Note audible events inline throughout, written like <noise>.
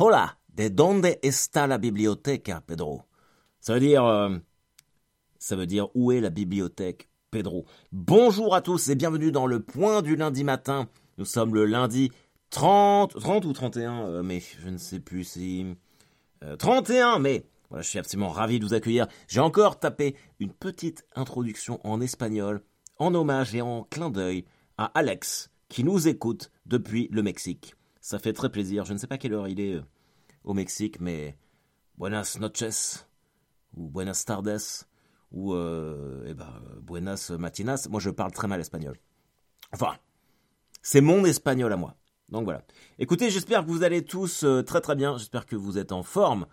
Hola, de donde está la biblioteca, Pedro? Ça veut dire, euh, ça veut dire où est la bibliothèque, Pedro? Bonjour à tous et bienvenue dans le point du lundi matin. Nous sommes le lundi 30, 30 ou 31 euh, mai, je ne sais plus si... 31 euh, mai voilà, je suis absolument ravi de vous accueillir. J'ai encore tapé une petite introduction en espagnol, en hommage et en clin d'œil à Alex, qui nous écoute depuis le Mexique. Ça fait très plaisir. Je ne sais pas quelle heure il est euh, au Mexique, mais buenas noches, ou buenas tardes, ou euh, eh ben, buenas matinas. Moi, je parle très mal espagnol. Enfin, c'est mon espagnol à moi. Donc voilà. Écoutez, j'espère que vous allez tous euh, très très bien. J'espère que vous êtes en forme.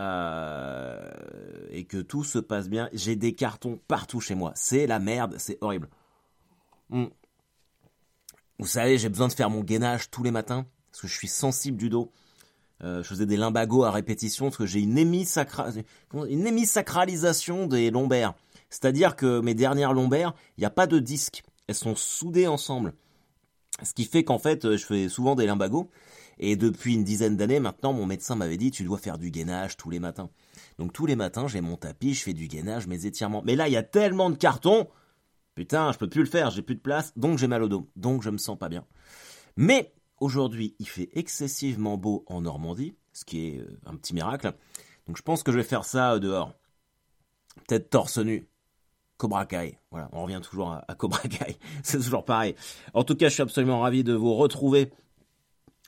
Et que tout se passe bien. J'ai des cartons partout chez moi. C'est la merde, c'est horrible. Hmm. Vous savez, j'ai besoin de faire mon gainage tous les matins parce que je suis sensible du dos. Euh, je faisais des limbagos à répétition parce que j'ai une, hémisacralisation des lombaires. C'est-à-dire que mes dernières lombaires, il n'y a pas de disque. Elles sont soudées ensemble. Ce qui fait qu'en fait, je fais souvent des limbagos. Et depuis une dizaine d'années maintenant, mon médecin m'avait dit tu dois faire du gainage tous les matins. Donc tous les matins, j'ai mon tapis, je fais du gainage, mes étirements. Mais là, il y a tellement de cartons, putain, je peux plus le faire, j'ai plus de place, donc j'ai mal au dos, donc je me sens pas bien. Mais aujourd'hui, il fait excessivement beau en Normandie, ce qui est euh, un petit miracle. Donc je pense que je vais faire ça euh, dehors. Peut-être torse nu. Cobra Kai. Voilà, on revient toujours à, Cobra <laughs> Kai. C'est toujours pareil. En tout cas, je suis absolument ravi de vous retrouver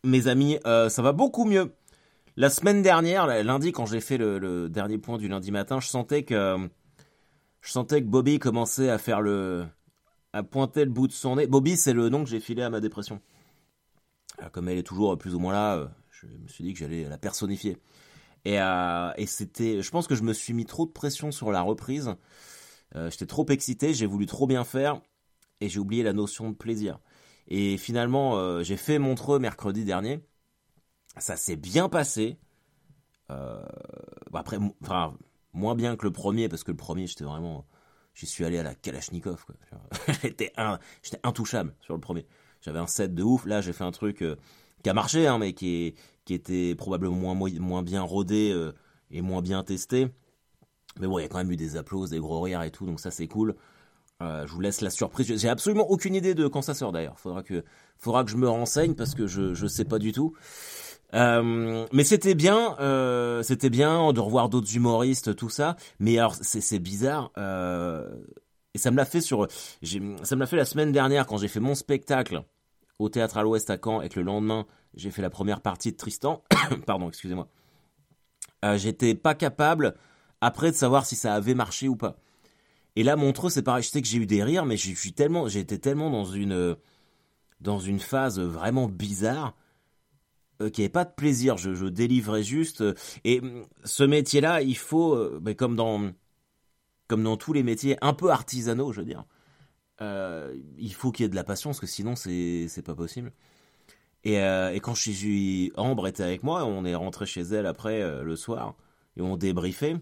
mes amis, euh, ça va beaucoup mieux. La semaine dernière, lundi, quand j'ai fait le, dernier point du lundi matin, je sentais que je sentais que Bobby commençait à faire le à pointer le bout de son nez. Bobby, c'est le nom que j'ai filé à ma dépression. Euh, comme elle est toujours plus ou moins là, euh, je me suis dit que j'allais la personnifier. Et, et c'était, je pense que je me suis mis trop de pression sur la reprise. J'étais trop excité, j'ai voulu trop bien faire et j'ai oublié la notion de plaisir. Et finalement, euh, j'ai fait Montreux mercredi dernier. Ça s'est bien passé. Euh, après, enfin, moins bien que le premier, parce que le premier, j'étais vraiment. J'y suis allé à la Kalachnikov. <laughs> j'étais intouchable sur le premier. J'avais un set de ouf. Là, j'ai fait un truc euh, qui a marché, hein, mais qui, était probablement moins, bien rodé et moins bien testé. Mais bon, il y a quand même eu des applauses, des gros rires et tout, donc ça c'est cool. Euh, je vous laisse la surprise. J'ai absolument aucune idée de quand ça sort d'ailleurs. Faudra que, faudra que je me renseigne parce que je, je sais pas du tout. Euh, mais c'était bien, euh, c'était bien de revoir d'autres humoristes, tout ça. Mais alors c'est bizarre. Et ça me l'a fait sur, ça me l'a fait la semaine dernière quand j'ai fait mon spectacle au théâtre à l'Ouest à Caen et que le lendemain j'ai fait la première partie de Tristan. <coughs> Pardon, excusez-moi. J'étais pas capable après de savoir si ça avait marché ou pas. Et là, Montreux, c'est pareil. Je sais que j'ai eu des rires, mais tellement, j'étais tellement dans une, dans une phase vraiment bizarre euh, qu'il n'y avait pas de plaisir. Je, je délivrais juste. Euh, et ce métier-là, il faut, euh, ben, comme dans, comme dans tous les métiers un peu artisanaux, je veux dire, il faut qu'il y ait de la passion, parce que sinon, c'est, c'est pas possible. Et, et quand je suis, Ambre était avec moi, on est rentré chez elle après le soir et on débriefait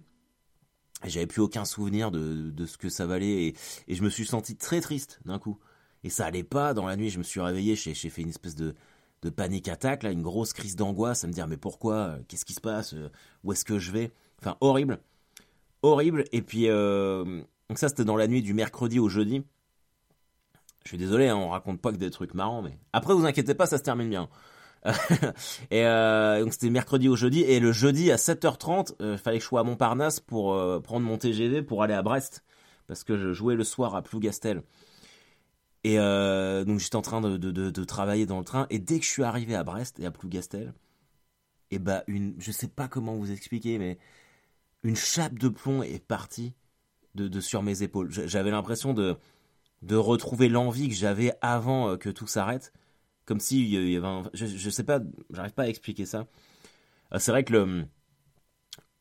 j'avais plus aucun souvenir de, de, ce que ça valait et, et, je me suis senti très triste d'un coup. Et ça allait pas dans la nuit, je me suis réveillé, j'ai fait une espèce de, de panique attaque, là, une grosse crise d'angoisse, à me dire mais pourquoi, qu'est-ce qui se passe, où est-ce que je vais, enfin horrible, horrible. Et puis euh, donc ça c'était dans la nuit du mercredi au jeudi. Je suis désolé, hein, on raconte pas que des trucs marrants, mais après vous inquiétez pas, ça se termine bien. <laughs> et euh, donc c'était mercredi au jeudi et le jeudi à 7h30, il euh, fallait que je sois à Montparnasse pour prendre mon TGV pour aller à Brest parce que je jouais le soir à Plougastel. Et donc j'étais en train de, de, de, travailler dans le train et dès que je suis arrivé à Brest et à Plougastel, et bah une, je sais pas comment vous expliquer, mais une chape de plomb est partie de, sur mes épaules. J'avais l'impression de de retrouver l'envie que j'avais avant que tout s'arrête comme si il y avait un... je, je sais pas, j'arrive pas à expliquer ça. Euh, c'est vrai que le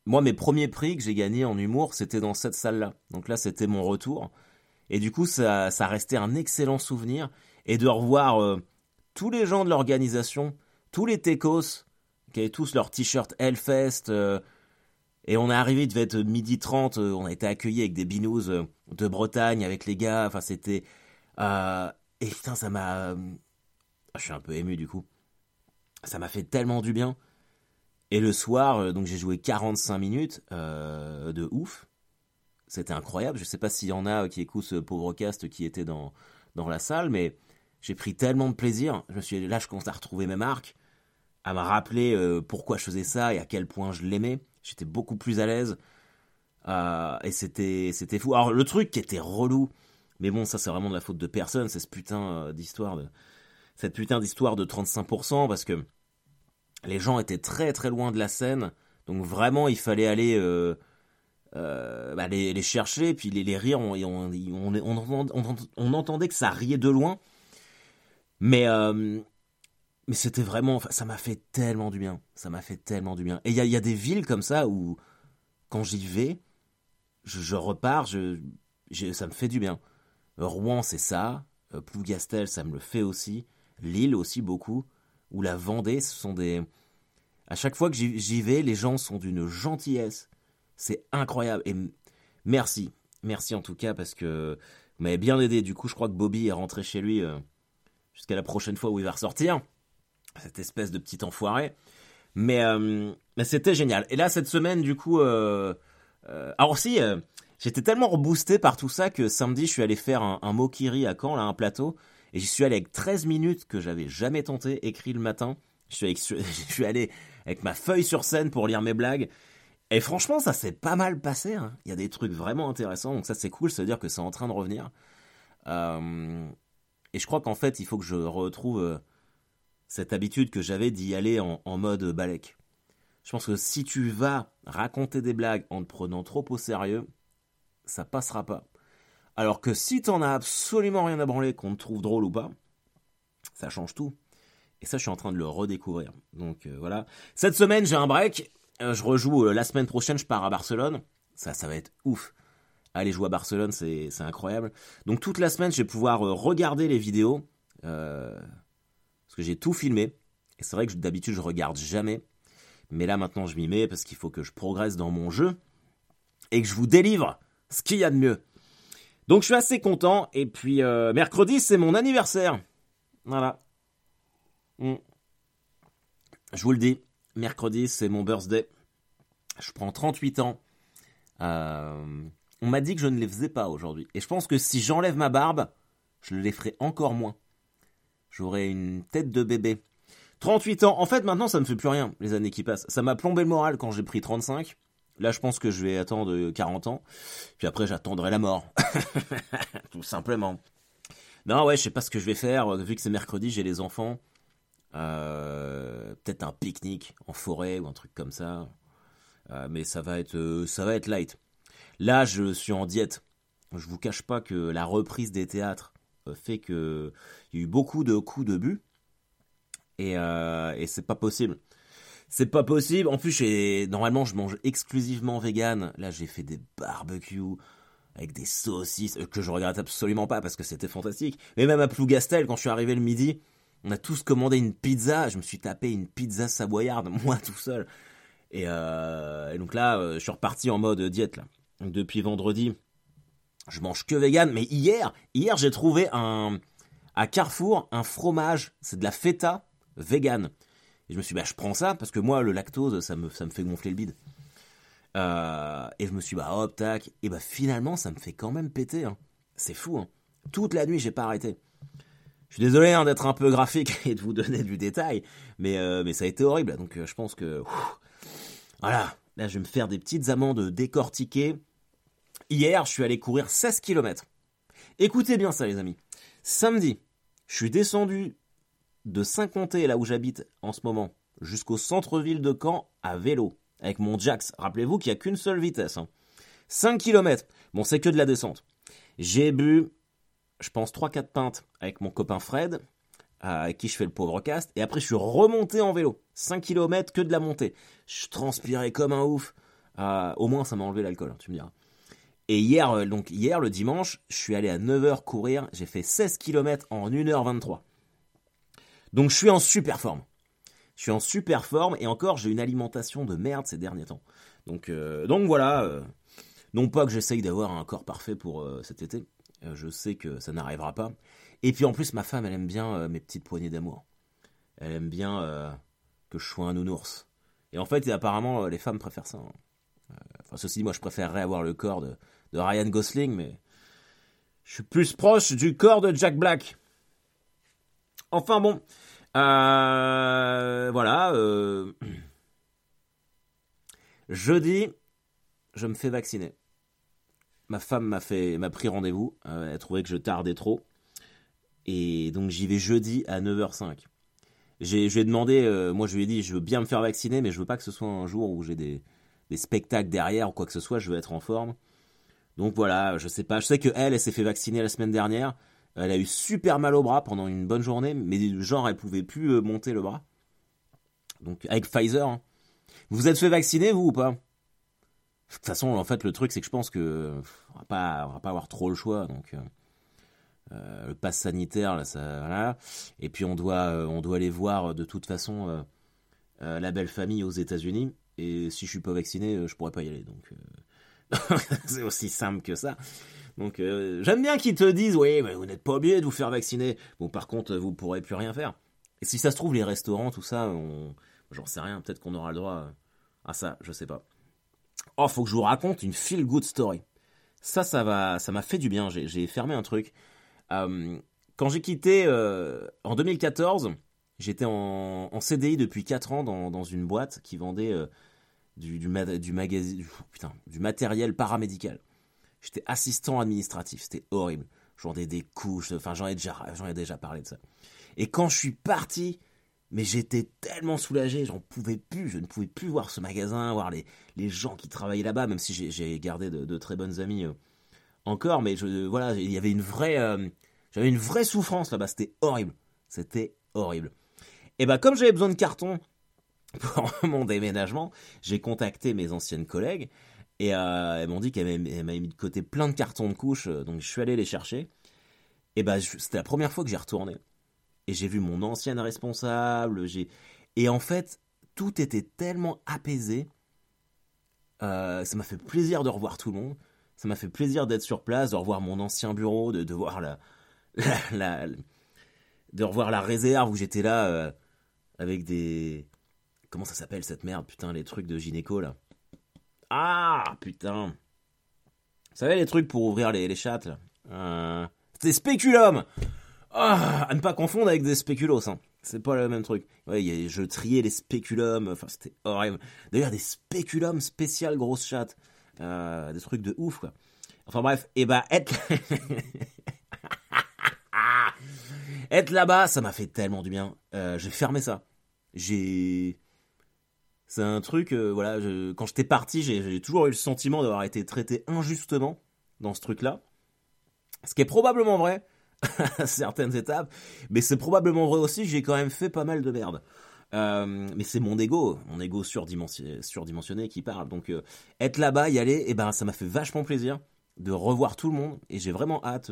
moi mes premiers prix que j'ai gagnés en humour, c'était dans cette salle-là. Donc là, c'était mon retour et du coup ça ça restait un excellent souvenir et de revoir euh, tous les gens de l'organisation, tous les techos qui avaient tous leur t-shirt Hellfest euh, et on est arrivé, il devait être midi 30, on a été accueillis avec des binous de Bretagne avec les gars, enfin c'était et putain ça m'a je suis un peu ému du coup. Ça m'a fait tellement du bien. Et le soir, donc j'ai joué 45 minutes de ouf. C'était incroyable. Je sais pas s'il y en a qui écoutent ce pauvre cast qui était dans, dans la salle, mais j'ai pris tellement de plaisir. Je me suis là, je commence à retrouver mes marques, à me rappeler pourquoi je faisais ça et à quel point je l'aimais. J'étais beaucoup plus à l'aise. et c'était, c'était fou. Alors, le truc qui était relou, mais bon, ça, c'est vraiment de la faute de personne, c'est ce putain d'histoire de, cette putain d'histoire de 35%, parce que les gens étaient très très loin de la scène, donc vraiment il fallait aller euh, euh, les, chercher, puis les, les rires, on, on, entendait que ça riait de loin, mais euh, mais c'était vraiment, ça m'a fait tellement du bien, ça m'a fait tellement du bien. Et il y a, des villes comme ça où quand j'y vais, je, repars, ça me fait du bien. Rouen, c'est ça. Plougastel, ça me le fait aussi. Lille aussi beaucoup. Ou la Vendée, ce sont des, à chaque fois que j'y vais, les gens sont d'une gentillesse. C'est incroyable. Et merci. Merci en tout cas parce que vous m'avez bien aidé. Du coup, je crois que Bobby est rentré chez lui euh, jusqu'à la prochaine fois où il va ressortir. Cette espèce de petit enfoiré. Mais, euh, mais c'était génial. Et là, cette semaine, du coup... Euh, alors si, j'étais tellement reboosté par tout ça que samedi, je suis allé faire un, un Mokiri à Caen, là, un plateau. Et j'y suis allé avec 13 minutes que j'avais jamais tenté, écrit le matin. Je suis, <laughs> je suis allé avec ma feuille sur scène pour lire mes blagues. Et franchement, ça s'est pas mal passé. Hein. Il y a des trucs vraiment intéressants, donc ça c'est cool, ça veut dire que c'est en train de revenir. Euh, et je crois qu'en fait, il faut que je retrouve euh, cette habitude que j'avais d'y aller en, mode balèque. Je pense que si tu vas raconter des blagues en te prenant trop au sérieux, ça passera pas. Alors que si t'en as absolument rien à branler, qu'on te trouve drôle ou pas, ça change tout. Et ça, je suis en train de le redécouvrir. Donc euh, voilà. Cette semaine, j'ai un break. Euh, je rejoue euh, la semaine prochaine, je pars à Barcelone. Ça, ça va être ouf. Aller jouer à Barcelone, c'est incroyable. Donc toute la semaine, je vais pouvoir regarder les vidéos. J'ai tout filmé. Et c'est vrai que d'habitude, je regarde jamais. Mais là, maintenant, je m'y mets parce qu'il faut que je progresse dans mon jeu. Et que je vous délivre ce qu'il y a de mieux. Donc je suis assez content. Et puis mercredi, c'est mon anniversaire. Voilà. Mm. Je vous le dis, mercredi, c'est mon birthday. Je prends 38 ans. Euh, on m'a dit que je ne les faisais pas aujourd'hui. Et je pense que si j'enlève ma barbe, je les ferai encore moins. J'aurai une tête de bébé. 38 ans. En fait, maintenant, ça me fait plus rien, les années qui passent. Ça m'a plombé le moral quand j'ai pris 35. Là, je pense que je vais attendre 40 ans. Puis après, j'attendrai la mort. <laughs> Tout simplement. Non, ouais, je sais pas ce que je vais faire. Vu que c'est mercredi, j'ai les enfants. Euh, peut-être un pique-nique en forêt ou un truc comme ça. Euh, mais ça va être euh, ça va être light. Là, je suis en diète. Je vous cache pas que la reprise des théâtres fait que il y a eu beaucoup de coups de but et, et c'est pas possible. C'est pas possible. En plus, normalement, je mange exclusivement vegan. Là, j'ai fait des barbecues avec des saucisses que je regrette absolument pas parce que c'était fantastique. Mais même à Plougastel, quand je suis arrivé le midi, on a tous commandé une pizza. Je me suis tapé une pizza savoyarde, <laughs> moi tout seul. Et, euh, donc là, euh, je suis reparti en mode diète. Depuis vendredi, je mange que vegan. Mais hier, hier j'ai trouvé un à Carrefour un fromage. C'est de la feta vegan. Et je me suis dit, bah, je prends ça parce que moi, le lactose, ça me, ça me fait gonfler le bide. Euh, et je me suis dit, bah hop, tac. Et bah finalement, ça me fait quand même péter. Hein. C'est fou. Hein. Toute la nuit, j'ai pas arrêté. Je suis désolé hein, d'être un peu graphique <laughs> et de vous donner du détail, mais, euh, mais ça a été horrible. Donc euh, je pense que... voilà, là je vais me faire des petites amendes décortiquées. Hier, je suis allé courir 16 km. Écoutez bien ça les amis. Samedi, je suis descendu de Saint-Comté, là où j'habite en ce moment, jusqu'au centre-ville de Caen à vélo, avec mon Jax. Rappelez-vous qu'il n'y a qu'une seule vitesse. 5 hein. km. Bon, c'est que de la descente. J'ai bu je pense, 3-4 pintes avec mon copain Fred, avec qui je fais le pauvre cast, et après je suis remonté en vélo. 5 km que de la montée. Je transpirais comme un ouf. Euh, au moins, ça m'a enlevé l'alcool, hein, tu me diras. Et hier, euh, donc hier, le dimanche, je suis allé à 9h courir. J'ai fait 16 km en 1h23. Donc je suis en super forme. Je suis en super forme et encore, j'ai une alimentation de merde ces derniers temps. Donc, euh, donc voilà. non pas que j'essaye d'avoir un corps parfait pour cet été. Euh, je sais que ça n'arrivera pas. Et puis en plus, ma femme, elle aime bien euh, mes petites poignées d'amour. Elle aime bien euh, que je sois un nounours. Et en fait, apparemment, les femmes préfèrent ça. Hein. enfin, ceci dit, moi, je préférerais avoir le corps de, de Ryan Gosling, mais je suis plus proche du corps de Jack Black. Enfin bon, euh, voilà. Euh, <clears throat> jeudi, je me fais vacciner. Ma femme m'a fait, m'a pris rendez-vous. Euh, elle trouvait que je tardais trop, et donc j'y vais jeudi à 9h05. J'ai, je lui ai demandé, moi je lui ai dit, je veux bien me faire vacciner, mais je veux pas que ce soit un jour où j'ai des, des spectacles derrière ou quoi que ce soit. Je veux être en forme. Donc voilà, je sais pas. Je sais que elle, s'est fait vacciner la semaine dernière. Elle a eu super mal au bras pendant une bonne journée, mais genre elle pouvait plus euh, monter le bras. Donc avec Pfizer. Hein. Vous êtes fait vacciner vous ou pas? De toute façon, en fait, le truc c'est que je pense que on va pas, va pas avoir trop le choix. Donc euh, euh, le pass sanitaire là, ça voilà. Et puis on doit, on doit aller voir de toute façon la belle famille aux États-Unis. Et si je suis pas vacciné, je pourrais pas y aller. Donc <laughs> c'est aussi simple que ça. Donc euh, j'aime bien qu'ils te disent oui, mais vous n'êtes pas obligé de vous faire vacciner. Bon, par contre, vous pourrez plus rien faire. Et si ça se trouve, les restaurants, tout ça, on... j'en sais rien. Peut-être qu'on aura le droit à ça, je sais pas. Oh, faut que je vous raconte une feel good story. Ça, ça va, ça m'a fait du bien. J'ai fermé un truc. Euh, quand j'ai quitté euh, en 2014, j'étais en, en, CDI depuis 4 ans dans, dans une boîte qui vendait du, du, putain, du matériel paramédical. J'étais assistant administratif, c'était horrible. J'en ai des couches, enfin j'en ai déjà, ai déjà parlé de ça. Et quand je suis parti, mais j'étais tellement soulagé, j'en pouvais plus, je ne pouvais plus voir ce magasin, voir les, les gens qui travaillaient là-bas, même si j'ai gardé de, très bonnes amies euh, encore, mais je, voilà, il y avait une vraie, euh, j'avais une vraie souffrance là-bas, c'était horrible, c'était horrible. Et bah comme j'avais besoin de carton <laughs> pour mon déménagement, j'ai contacté mes anciennes collègues et euh, elles m'ont dit qu'elles m'avaient mis de côté plein de cartons de couches, euh, donc je suis allé les chercher. Et bah c'était la première fois que j'ai retourné. Et j'ai vu mon ancienne responsable, et en fait tout était tellement apaisé. Euh, ça m'a fait plaisir de revoir tout le monde. Ça m'a fait plaisir d'être sur place, de revoir mon ancien bureau, de, voir <laughs> la, de revoir la réserve où j'étais là avec des Comment ça s'appelle cette merde, putain, les trucs de gynéco là Ah, putain. Vous savez les trucs pour ouvrir les, les chattes là euh, C'était spéculum ah, À ne pas confondre avec des spéculos, hein. C'est pas le même truc. Ouais, je triais les spéculums, enfin c'était horrible. D'ailleurs, des spéculums spécial grosse chatte. Euh, des trucs de ouf, quoi. Enfin bref, et bah être... <laughs> être là-bas, ça m'a fait tellement du bien. Euh, j'ai fermé ça. J'ai c'est un truc, euh, voilà, quand j'étais parti, j'ai toujours eu le sentiment d'avoir été traité injustement dans ce truc-là. Ce qui est probablement vrai <laughs> à certaines étapes, mais c'est probablement vrai aussi que j'ai quand même fait pas mal de merde. Euh, mais c'est mon ego, mon ego surdimensionné, qui parle. Donc euh, être là-bas, y aller, eh ben ça m'a fait vachement plaisir de revoir tout le monde et j'ai vraiment hâte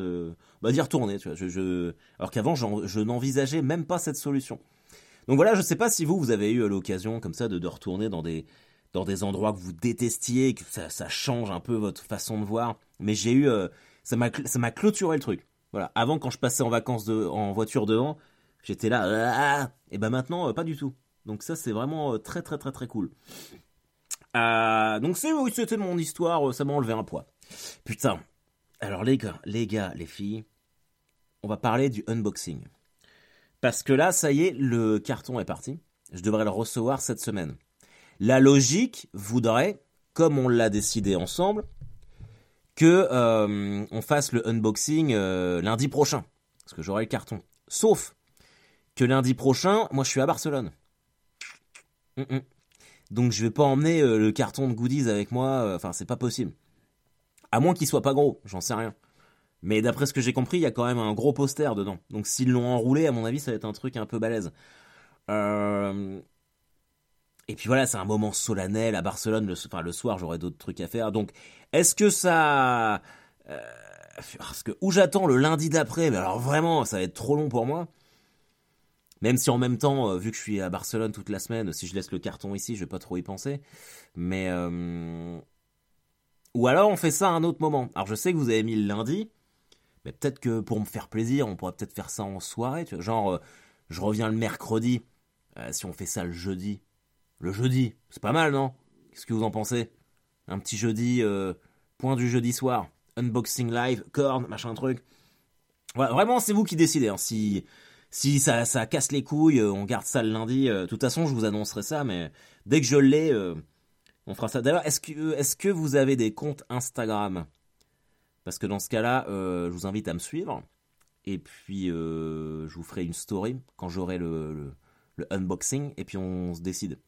bah, d'y retourner. Je, Alors qu'avant, je n'envisageais même pas cette solution. Donc voilà, je sais pas si vous, vous avez eu l'occasion comme ça de, de retourner dans des, dans des endroits que vous détestiez, que ça, change un peu votre façon de voir. Mais j'ai eu, euh, ça m'a, clôturé le truc. Voilà. Avant, quand je passais en vacances de, en voiture devant, j'étais là, ah, et ben maintenant, euh, pas du tout. Donc ça, c'est vraiment euh, très très très très cool. donc c'est, oui, c'était mon histoire, ça m'a enlevé un poids. Putain. Alors les gars, les gars, les filles, on va parler du unboxing. Parce que là, ça y est, le carton est parti. Je devrais le recevoir cette semaine. La logique voudrait, comme on l'a décidé ensemble, que euh, on fasse le unboxing euh, lundi prochain, parce que j'aurai le carton. Sauf que lundi prochain, moi, je suis à Barcelone. Donc, je vais pas emmener euh, le carton de goodies avec moi. Enfin, c'est pas possible. À moins qu'il soit pas gros, j'en sais rien. Mais d'après ce que j'ai compris, il y a quand même un gros poster dedans. Donc s'ils l'ont enroulé, à mon avis, ça va être un truc un peu balèze. Euh, et puis voilà, c'est un moment solennel à Barcelone. Le, enfin, le soir, j'aurai d'autres trucs à faire. Donc, est-ce que ça... Euh, parce que où j'attends le lundi d'après, mais alors vraiment, ça va être trop long pour moi. Même si en même temps, euh, vu que je suis à Barcelone toute la semaine, si je laisse le carton ici, je vais pas trop y penser. Mais... Ou alors on fait ça à un autre moment. Alors je sais que vous avez mis le lundi, mais peut-être que pour me faire plaisir, on pourrait peut-être faire ça en soirée, tu vois. Genre, euh, je reviens le mercredi, euh, si on fait ça le jeudi, le jeudi. C'est pas mal, non? Qu'est-ce que vous en pensez? Un petit jeudi, euh, point du jeudi soir, unboxing live, corne, machin truc. Ouais, vraiment, c'est vous qui décidez. Hein. Si ça, ça casse les couilles, on garde ça le lundi. De toute façon, je vous annoncerai ça, mais dès que je l'ai, on fera ça. D'ailleurs, est-ce que, est-ce que vous avez des comptes Instagram? Parce que dans ce cas-là, je vous invite à me suivre. Et puis, je vous ferai une story quand j'aurai le, unboxing. Et puis, on se décide.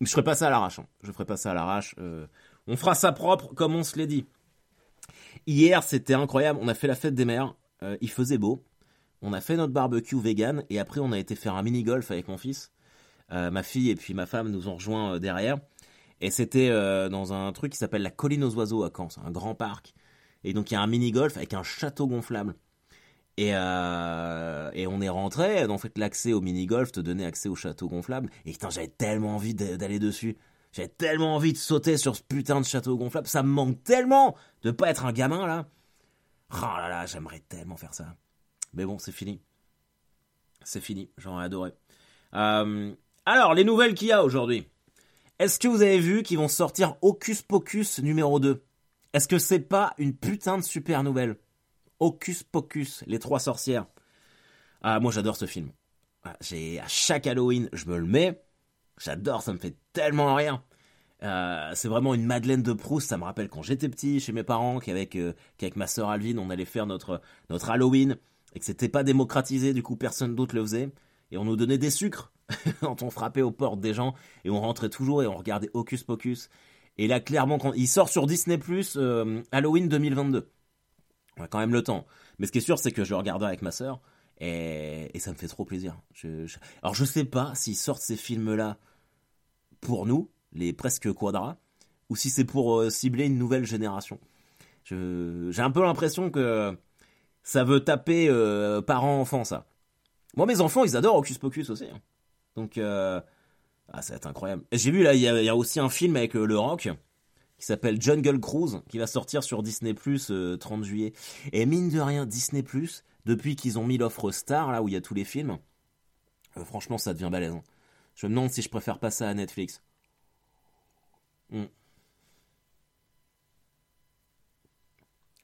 Je ferai pas ça à l'arrache. Hein. Je ferai pas ça à l'arrache. on fera ça propre, comme on se l'est dit. Hier, c'était incroyable. On a fait la fête des mères. Euh, il faisait beau. On a fait notre barbecue vegan et après on a été faire un mini golf avec mon fils. Euh, ma fille et puis ma femme nous ont rejoints euh, derrière. Et c'était dans un truc qui s'appelle la colline aux oiseaux à Caen, c'est un grand parc. Et donc il y a un mini golf avec un château gonflable. Et, et on est rentré. En fait, l'accès au mini golf te donnait accès au château gonflable. Et putain, j'avais tellement envie d'aller dessus. J'avais tellement envie de sauter sur ce putain de château gonflable. Ça me manque tellement de pas être un gamin là. Oh là là, j'aimerais tellement faire ça. Mais bon, c'est fini. C'est fini, j'aurais adoré. Euh, alors, les nouvelles qu'il y a aujourd'hui. Est-ce que vous avez vu qu'ils vont sortir Hocus Pocus numéro 2 Est-ce que c'est pas une putain de super nouvelle? Hocus Pocus, les trois sorcières. Ah, moi j'adore ce film. Ah, j'ai à chaque Halloween, je me le mets. J'adore, ça me fait tellement rire. Euh, c'est vraiment une Madeleine de Proust. Ça me rappelle quand j'étais petit chez mes parents, qu'avec euh, ma sœur Alvin, on allait faire notre notre Halloween et que c'était pas démocratisé. Du coup, personne d'autre le faisait et on nous donnait des sucres <laughs> quand on frappait aux portes des gens et on rentrait toujours et on regardait Hocus Pocus. Et là, clairement, quand il sort sur Disney Plus euh, Halloween 2022, on a quand même le temps. Mais ce qui est sûr, c'est que je regarderai avec ma sœur et, ça me fait trop plaisir. Alors, je sais pas s'ils sortent ces films-là pour nous, les presque quadras, ou si c'est pour euh, cibler une nouvelle génération. J'ai un peu l'impression que ça veut taper euh, parents-enfants, ça. Moi, mes enfants, ils adorent Hocus Pocus aussi. Hein. Donc, euh, ah, ça va être incroyable. J'ai vu, là, il y, a aussi un film avec Le Rock qui s'appelle Jungle Cruise, qui va sortir sur Disney Plus 30 juillet. Et mine de rien, Disney Plus, depuis qu'ils ont mis l'offre Star, là où il y a tous les films, franchement, ça devient balèze. Hein. Je me demande si je préfère passer à Netflix. Hmm.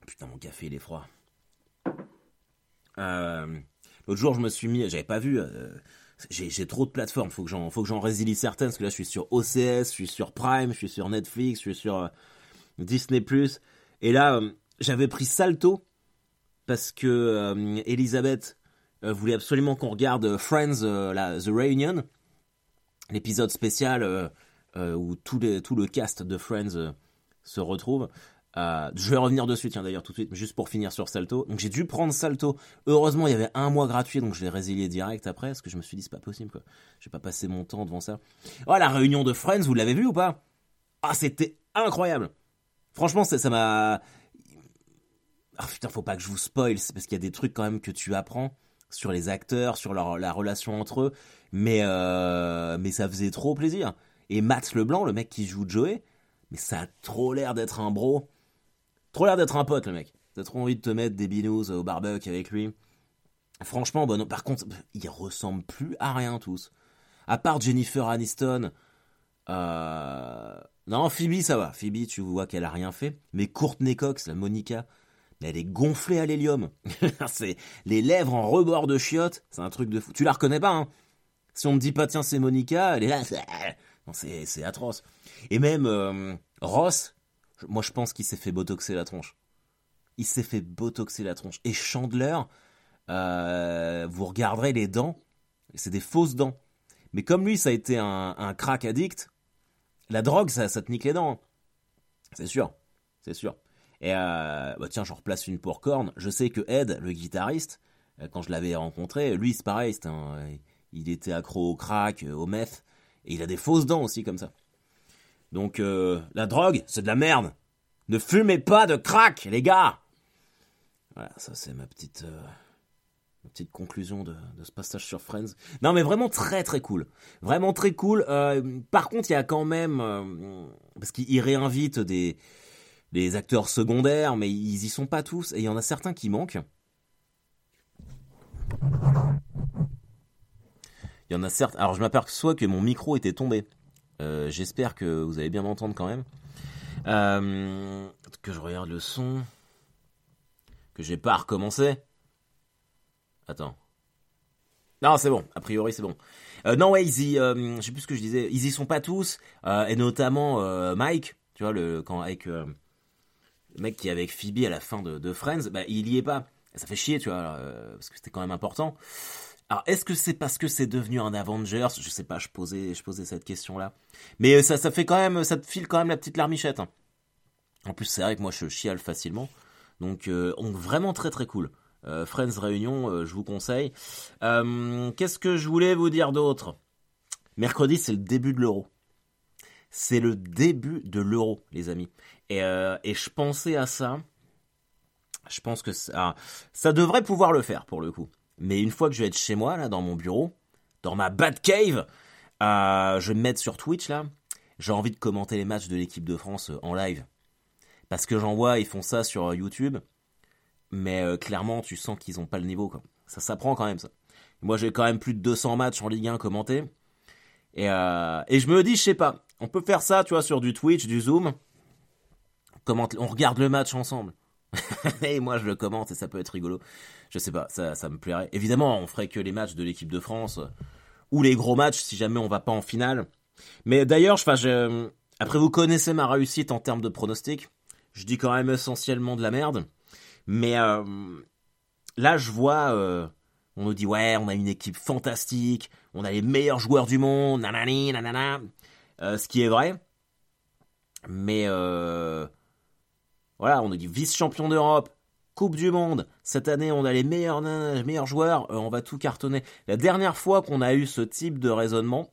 Putain, mon café, il est froid. Euh, l'autre jour, je me suis mis, j'avais pas vu. Euh, j'ai trop de plateformes, faut que j'en, faut que j'en résilie certaines parce que là, je suis sur OCS, je suis sur Prime, je suis sur Netflix, je suis sur euh, Disney Et là, j'avais pris Salto parce que Elisabeth voulait absolument qu'on regarde Friends, la, The Reunion l'épisode spécial euh, euh, où tout, tout, le cast de Friends euh, se retrouve. Je vais revenir dessus, tiens d'ailleurs tout de suite, juste pour finir sur Salto. Donc j'ai dû prendre Salto. Heureusement, il y avait un mois gratuit, donc je l'ai résilié direct après, parce que je me suis dit c'est pas possible. Je pas passer mon temps devant ça. Oh la réunion de Friends, vous l'avez vu ou pas? Ah c'était incroyable. Franchement, ça m'a. Ah putain, faut pas que je vous spoil, c'est parce qu'il y a des trucs quand même que tu apprends sur les acteurs, sur la relation entre eux, mais, euh, mais ça faisait trop plaisir. Et Max Leblanc, le mec qui joue Joey, mais ça a trop l'air d'être un bro. Trop l'air d'être un pote, le mec. T'as trop envie de te mettre des binous au barbecue avec lui. Franchement, bon, par contre, ils ressemblent plus à rien tous. À part Jennifer Aniston. Euh... Non, Phoebe, ça va. Phoebe, tu vois qu'elle a rien fait. Mais Courtney Cox, la Monica, elle est gonflée à l'hélium. <laughs> c'est les lèvres en rebord de chiottes. C'est un truc de fou. Tu la reconnais pas, hein Si on me dit pas, tiens, c'est Monica, elle est là. <laughs> C'est atroce. Et même euh, Ross, moi je pense qu'il s'est fait botoxer la tronche. Il s'est fait botoxer la tronche. Et Chandler, euh, vous regarderez les dents, c'est des fausses dents. Mais comme lui, ça a été un, crack addict, la drogue, ça, te nique les dents. C'est sûr, c'est sûr. Et euh, bah tiens, je replace une pour corne. Je sais que Ed, le guitariste, euh, quand je l'avais rencontré, lui c'est pareil, il était accro au crack, au meth, et il a des fausses dents aussi comme ça. Donc euh, la drogue, c'est de la merde. Ne fumez pas de crack, les gars. Voilà, ça c'est ma petite petite conclusion de, ce passage sur Friends. Non, mais vraiment très très cool. Vraiment très cool. par contre, il y a quand même... parce qu'il réinvite des, les acteurs secondaires, mais ils y sont pas tous, et il y en a certains qui manquent. Il y en a certes. Alors je m'aperçois que mon micro était tombé. Euh, j'espère que vous allez bien m'entendre quand même. Euh, que je regarde le son. Que j'ai pas recommencé. Attends. Non, c'est bon. A priori, c'est bon. Euh, non, ouais, ils euh, je sais plus ce que je disais. Ils y sont pas tous, et notamment Mike. Tu vois le quand avec le mec qui est avec Phoebe à la fin de, de Friends, bah il y est pas. Ça fait chier, tu vois, parce que c'était quand même important. Alors, est-ce que c'est parce que c'est devenu un Avengers? Je sais pas, je posais, je posais cette question-là. Mais ça, ça fait quand même, ça te file quand même la petite larmichette. Hein. En plus, c'est vrai que moi, je chiale facilement. Donc, euh, vraiment très très cool. Euh, Friends Réunion, euh, je vous conseille. Euh, qu'est-ce que je voulais vous dire d'autre? Mercredi, c'est le début de l'euro. C'est le début de l'euro, les amis. Et, et, je pensais à ça. Je pense que ça, ça devrait pouvoir le faire pour le coup. Mais une fois que je vais être chez moi, là, dans mon bureau, dans ma Batcave, euh, je vais me mettre sur Twitch, là. J'ai envie de commenter les matchs de l'équipe de France en live. Parce que j'en vois, ils font ça sur YouTube mais euh, clairement, tu sens qu'ils ont pas le niveau. Quoi. Ça s'apprend quand même, ça. Moi, j'ai quand même plus de 200 matchs en Ligue 1 commentés. Et, euh, et je me dis, je sais pas, on peut faire ça, tu vois, sur du Twitch, du Zoom. On regarde le match ensemble. <laughs> et moi, je le commente et ça peut être rigolo. Je sais pas, ça, ça me plairait. Évidemment, on ferait que les matchs de l'équipe de France ou les gros matchs si jamais on va pas en finale. Mais d'ailleurs, après vous connaissez ma réussite en termes de pronostic. Je dis quand même essentiellement de la merde. Mais euh, là, je vois, euh, on nous dit ouais, on a une équipe fantastique, on a les meilleurs joueurs du monde, nanani, nanana, euh, ce qui est vrai. Mais voilà, on dit vice-champion d'Europe, Coupe du Monde. Cette année, on a les meilleurs, joueurs, on va tout cartonner. La dernière fois qu'on a eu ce type de raisonnement,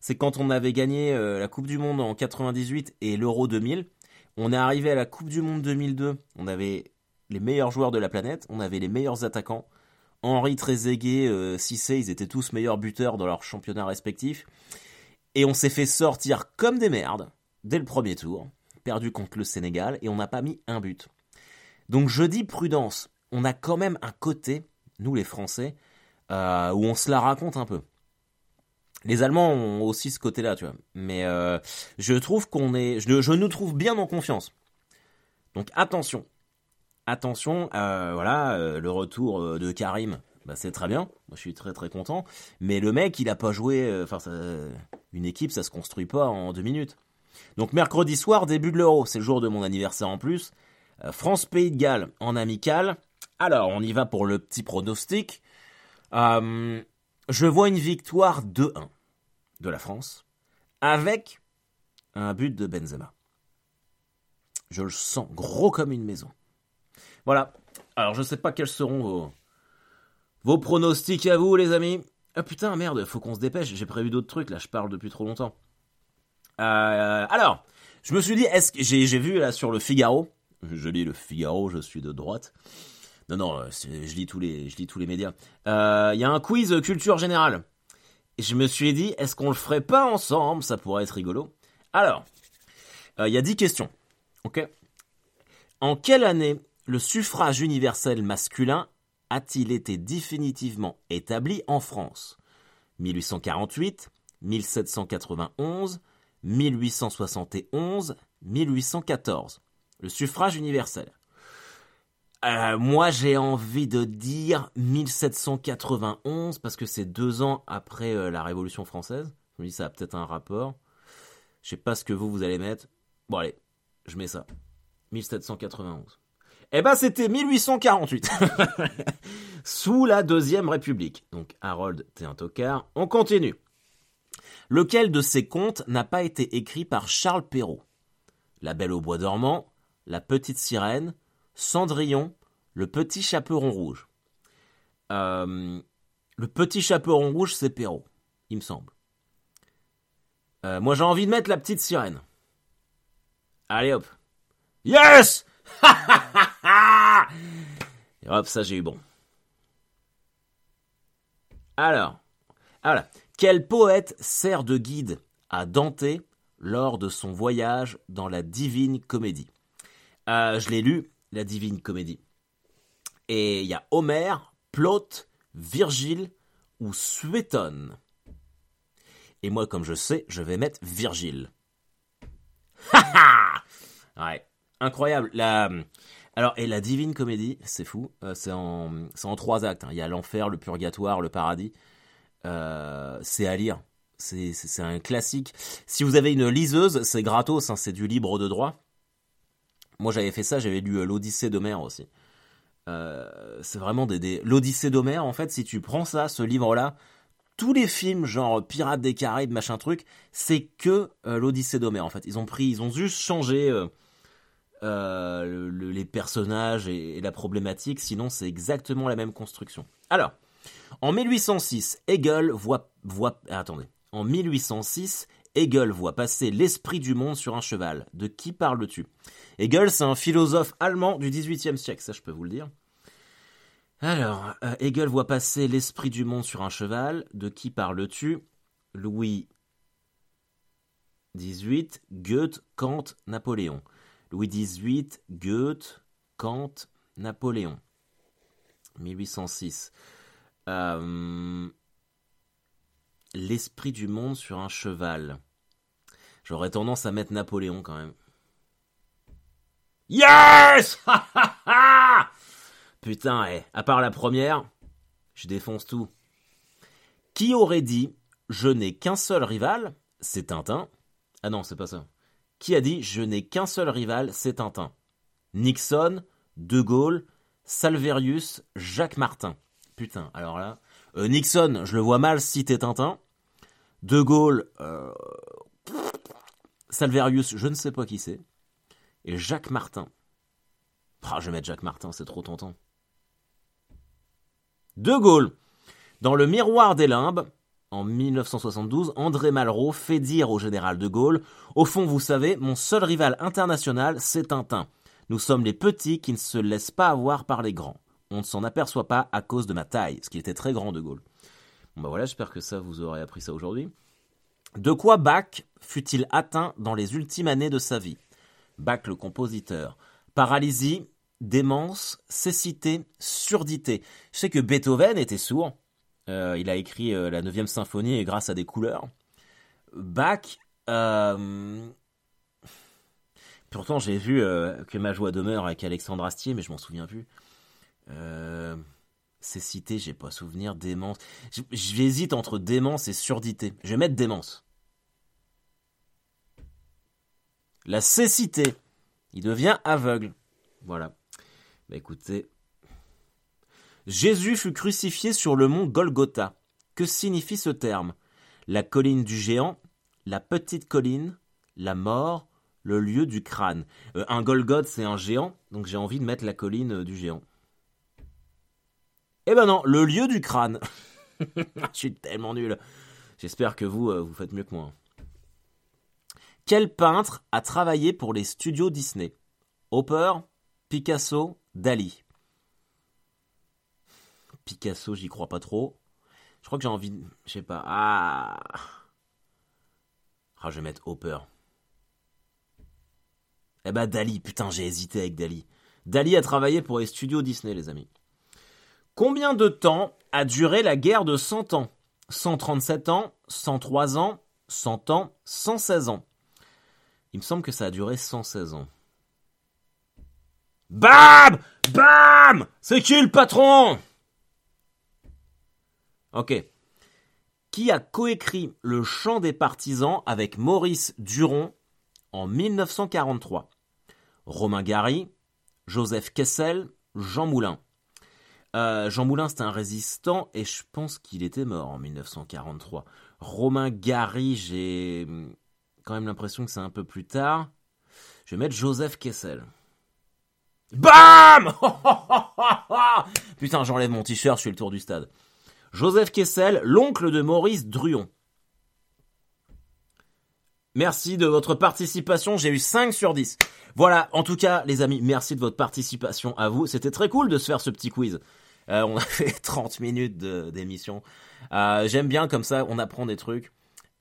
c'est quand on avait gagné la Coupe du Monde en 98 et l'Euro 2000. On est arrivé à la Coupe du Monde 2002, on avait les meilleurs joueurs de la planète, on avait les meilleurs attaquants. Henri, Trezeguet, euh, Cissé, ils étaient tous meilleurs buteurs dans leurs championnats respectifs. Et on s'est fait sortir comme des merdes dès le premier tour, perdu contre le Sénégal, et on n'a pas mis un but. Donc je dis prudence, on a quand même un côté, nous les Français, euh, où on se la raconte un peu. Les Allemands ont aussi ce côté-là, tu vois. Mais euh, je trouve qu'on est, je nous trouve bien en confiance. Donc attention, attention, euh, voilà, le retour de Karim, bah, c'est très bien. Moi, je suis très très content. Mais le mec, il a pas joué. Enfin, une équipe, ça se construit pas en deux minutes. Donc mercredi soir, début de l'Euro, c'est le jour de mon anniversaire en plus. France Pays de Galles en amical. Alors, on y va pour le petit pronostic. je vois une victoire 2-1 de la France avec un but de Benzema. Je le sens gros comme une maison. Voilà. Alors, je sais pas quels seront vos, vos pronostics à vous, les amis. Ah putain, merde, faut qu'on se dépêche. J'ai prévu d'autres trucs, là, je parle depuis trop longtemps. Euh, alors, je me suis dit, est-ce que j'ai vu là sur le Figaro, je lis le Figaro, je suis de droite. Non, non, je lis tous les, je lis tous les médias. Euh, il y a un quiz culture générale. Et je me suis dit, est-ce qu'on le ferait pas ensemble? Ça pourrait être rigolo. Alors, euh, il y a 10 questions. Ok? En quelle année le suffrage universel masculin a-t-il été définitivement établi en France? 1848, 1791, 1871, 1814. Le suffrage universel. Euh, moi, j'ai envie de dire 1791 parce que c'est deux ans après euh, la Révolution française. Je me dis ça a peut-être un rapport. Je sais pas ce que vous vous allez mettre. Bon allez, je mets ça. 1791. Eh ben, c'était 1848. <laughs> Sous la Deuxième République. Donc, Harold, t'es un tocard. On continue. Lequel de ces contes n'a pas été écrit par Charles Perrault? La Belle au Bois dormant, La Petite Sirène, Cendrillon, Le Petit Chaperon Rouge. Euh, le Petit Chaperon Rouge, c'est Perrault, il me semble. Euh, moi, j'ai envie de mettre La Petite Sirène. Allez hop. Yes <laughs> Et hop, ça j'ai eu bon. Alors, voilà. Quel poète sert de guide à Dante lors de son voyage dans la Divine Comédie? Euh, Je l'ai lu, la Divine Comédie. Et il y a Homère, Plaute, Virgile ou Suétone. Et moi, comme je sais, je vais mettre Virgile. ouais, incroyable. Alors, et la Divine Comédie, c'est fou. Euh, c'est en, en trois actes. hein. Il y a l'enfer, le purgatoire, le paradis. Euh, c'est à lire. C'est, un classique. Si vous avez une liseuse, c'est gratos. hein, c'est du libre de droit. Moi, j'avais fait ça. J'avais lu euh, l'Odyssée d'Homère aussi. Euh, c'est vraiment des, l'Odyssée d'Homère. En fait, si tu prends ça, ce livre-là, tous les films genre Pirates des Caraïbes, machin truc, c'est que l'Odyssée d'Homère. En fait, ils ont pris, ils ont juste changé. le- le- les personnages et la problématique, sinon c'est exactement la même construction. Alors, en 1806, Hegel voit, attendez, en 1806, Hegel voit passer l'esprit du monde sur un cheval. De qui parles-tu? Hegel, c'est un philosophe allemand du XVIIIe siècle, ça je peux vous le dire. Alors, euh, Hegel voit passer l'esprit du monde sur un cheval. De qui parles-tu? Louis XVIII, Goethe, Kant, Napoléon. Louis XVIII, Goethe, Kant, Napoléon. 1806. Euh, L'esprit du monde sur un cheval. J'aurais tendance à mettre Napoléon quand même. Yes <laughs> Putain, eh, à part la première, je défonce tout. Qui aurait dit Je n'ai qu'un seul rival, c'est Tintin? Ah non, c'est pas ça. Qui a dit Je n'ai qu'un seul rival, c'est Tintin? Nixon, De Gaulle, Salverius, Jacques Martin. Putain, alors là. euh, Nixon, je le vois mal citer Tintin. De Gaulle, euh, Salverius, je ne sais pas qui c'est. Et Jacques Martin. Ah, je vais mettre Jacques Martin, c'est trop tentant. De Gaulle. Dans le miroir des limbes, en 1972, André Malraux fait dire au général de Gaulle Au fond, vous savez, mon seul rival international, c'est Tintin. Nous sommes les petits qui ne se laissent pas avoir par les grands. On ne s'en aperçoit pas à cause de ma taille, ce qui était très grand de Gaulle. Bon bah voilà, j'espère que ça vous aurez appris ça aujourd'hui. De quoi Bach fut-il atteint dans les ultimes années de sa vie? Bach le compositeur. Paralysie, démence, cécité, surdité. Je sais que Beethoven était sourd. Euh, il a écrit euh, la 9e symphonie grâce à des couleurs. Bach, euh, pourtant j'ai vu que ma joie demeure avec Alexandre Astier, mais je m'en souviens plus. Euh, cécité, j'ai pas souvenir. Démence, j'hésite entre démence et surdité. Je vais mettre démence. La cécité. Il devient aveugle. Voilà. Bah écoutez. Jésus fut crucifié sur le mont Golgotha. Que signifie ce terme? La colline du géant, la petite colline, la mort, le lieu du crâne. Euh, un Golgoth, c'est un géant, donc j'ai envie de mettre la colline euh, du géant. Eh ben non, le lieu du crâne. <laughs> Je suis tellement nul. J'espère que vous, euh, vous faites mieux que moi. Quel peintre a travaillé pour les studios Disney? Hopper, Picasso, Dali. Picasso, j'y crois pas trop. Je crois que j'ai envie de... Je sais pas. Ah... Ah, je vais mettre Hopper. Eh ben Dali, putain, j'ai hésité avec Dali. Dali a travaillé pour les studios Disney, les amis. Combien de temps a duré la guerre de 100 ans? 137 ans, 103 ans, 100 ans, 116 ans. Il me semble que ça a duré 116 ans. BAM BAM C'est qui le patron? Ok. Qui a coécrit Le Chant des partisans avec Maurice Duron en 1943 Romain Gary, Joseph Kessel, Jean Moulin. Euh, Jean Moulin, c'était un résistant et je pense qu'il était mort en 1943. Romain Gary, j'ai hum, quand même l'impression que c'est un peu plus tard. Je vais mettre Joseph Kessel. BAM <laughs> Putain, j'enlève mon t-shirt, je fais le tour du stade. Joseph Kessel, l'oncle de Maurice Druon. Merci de votre participation, j'ai eu 5 sur 10. Voilà, en tout cas, les amis, merci de votre participation à vous. C'était très cool de se faire ce petit quiz. Euh, on <laughs> a fait 30 minutes d'émission. Euh, J'aime bien comme ça, on apprend des trucs.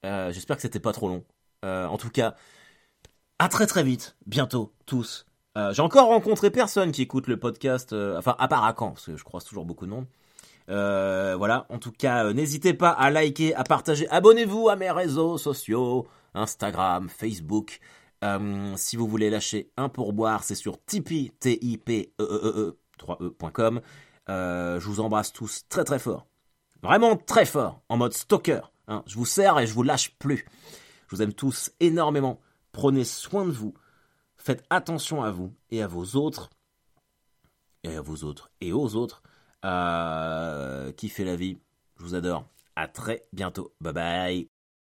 Euh, J'espère que c'était pas trop long. En tout cas, à très très vite, bientôt, tous. J'ai encore rencontré personne qui écoute le podcast, enfin à part à Caen, parce que je croise toujours beaucoup de monde. voilà, en tout cas, n'hésitez pas à liker, à partager, abonnez-vous à mes réseaux sociaux, Instagram, Facebook. si vous voulez lâcher un pourboire, c'est sur Tipeee, T-I-P-E-E-E, 3E.com. je vous embrasse tous très très fort. Vraiment très fort, en mode stalker. Hein. Je vous sers et je vous lâche plus. Je vous aime tous énormément. Prenez soin de vous. Faites attention à vous et à vos autres. Et à vos autres. Et aux autres. Euh, kiffez la vie. Je vous adore. À très bientôt. Bye bye.